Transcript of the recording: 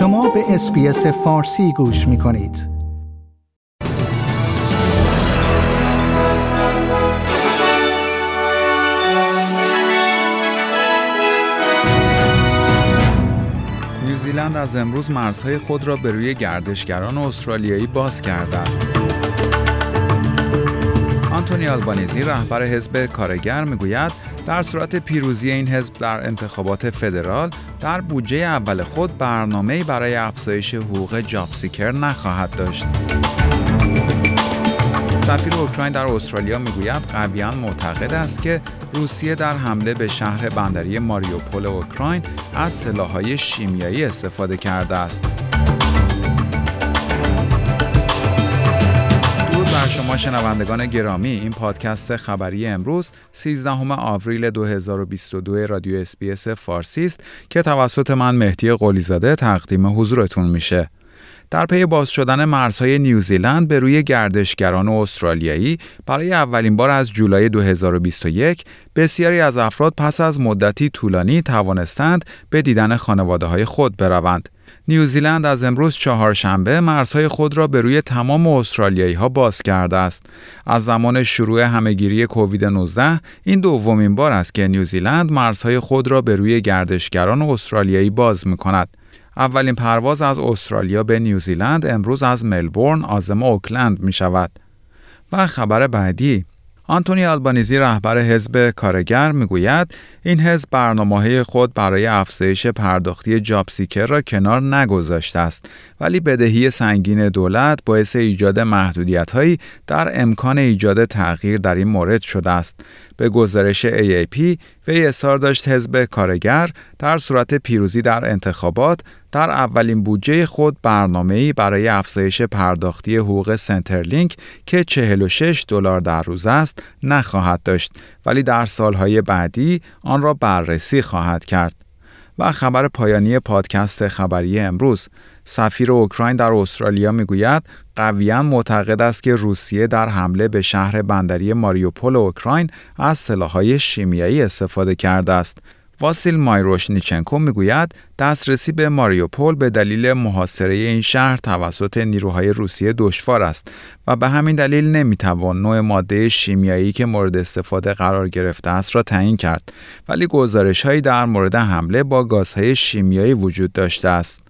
شما به اس‌بی‌اس فارسی گوش می کنید. نیوزیلند از امروز مرزهای خود را به روی گردشگران استرالیایی باز کرده است. آنتونی آلبانیزی رهبر حزب کارگر می‌گوید در صورت پیروزی این حزب در انتخابات فدرال در بودجه اول خود برنامه برای افزایش حقوق JobSeeker نخواهد داشت. سفیر اوکراین در استرالیا می‌گوید قویا معتقد است که روسیه در حمله به شهر بندری ماریوپول اوکراین از سلاحهای شیمیایی استفاده کرده است. شنوندگان گرامی این پادکست خبری امروز 13 آوریل 2022 رادیو اس‌بی‌اس فارسی است که توسط من مهدی قلیزاده تقدیم حضورتون میشه. در پی باز شدن مرزهای نیوزیلند به روی گردشگران استرالیایی برای اولین بار از جولای 2021 بسیاری از افراد پس از مدتی طولانی توانستند به دیدن خانواده های خود بروند. نیوزیلند از امروز چهارشنبه مرزهای خود را به روی تمام استرالیایی ها باز کرده است. از زمان شروع همهگیری کووید 19 این دومین بار است که نیوزیلند مرزهای خود را به روی گردشگران استرالیایی باز می کند. اولین پرواز از استرالیا به نیوزیلند امروز از ملبورن عاصمه اوکلند می شود. و خبر بعدی آنتونی آلبانیزی رهبر حزب کارگر می‌گوید این حزب برنامه خود برای افزایش پرداختی جابسیکر را کنار نگذاشته است ولی بدهی سنگین دولت باعث ایجاد محدودیت هایی در امکان ایجاد تغییر در این مورد شده است به گزارش AAP وی اصرار داشت حزب کارگر در صورت پیروزی در انتخابات در اولین بودجه خود برنامه‌ای برای افزایش پرداختی حقوق سنترلینک که 46 دلار در روز است نخواهد داشت ولی در سالهای بعدی آن را بررسی خواهد کرد. و خبر پایانی پادکست خبری امروز. سفیر اوکراین در استرالیا می‌گوید قویا معتقد است که روسیه در حمله به شهر بندری ماریوپول اوکراین از سلاحهای شیمیایی استفاده کرده است. واسیل مایروشنیچنکو می‌گوید دسترسی به ماریوپول به دلیل محاصره این شهر توسط نیروهای روسیه دشوار است و به همین دلیل نمی‌توان نوع ماده شیمیایی که مورد استفاده قرار گرفته است را تعیین کرد ولی گزارش هایی در مورد حمله با گازهای شیمیایی وجود داشته است.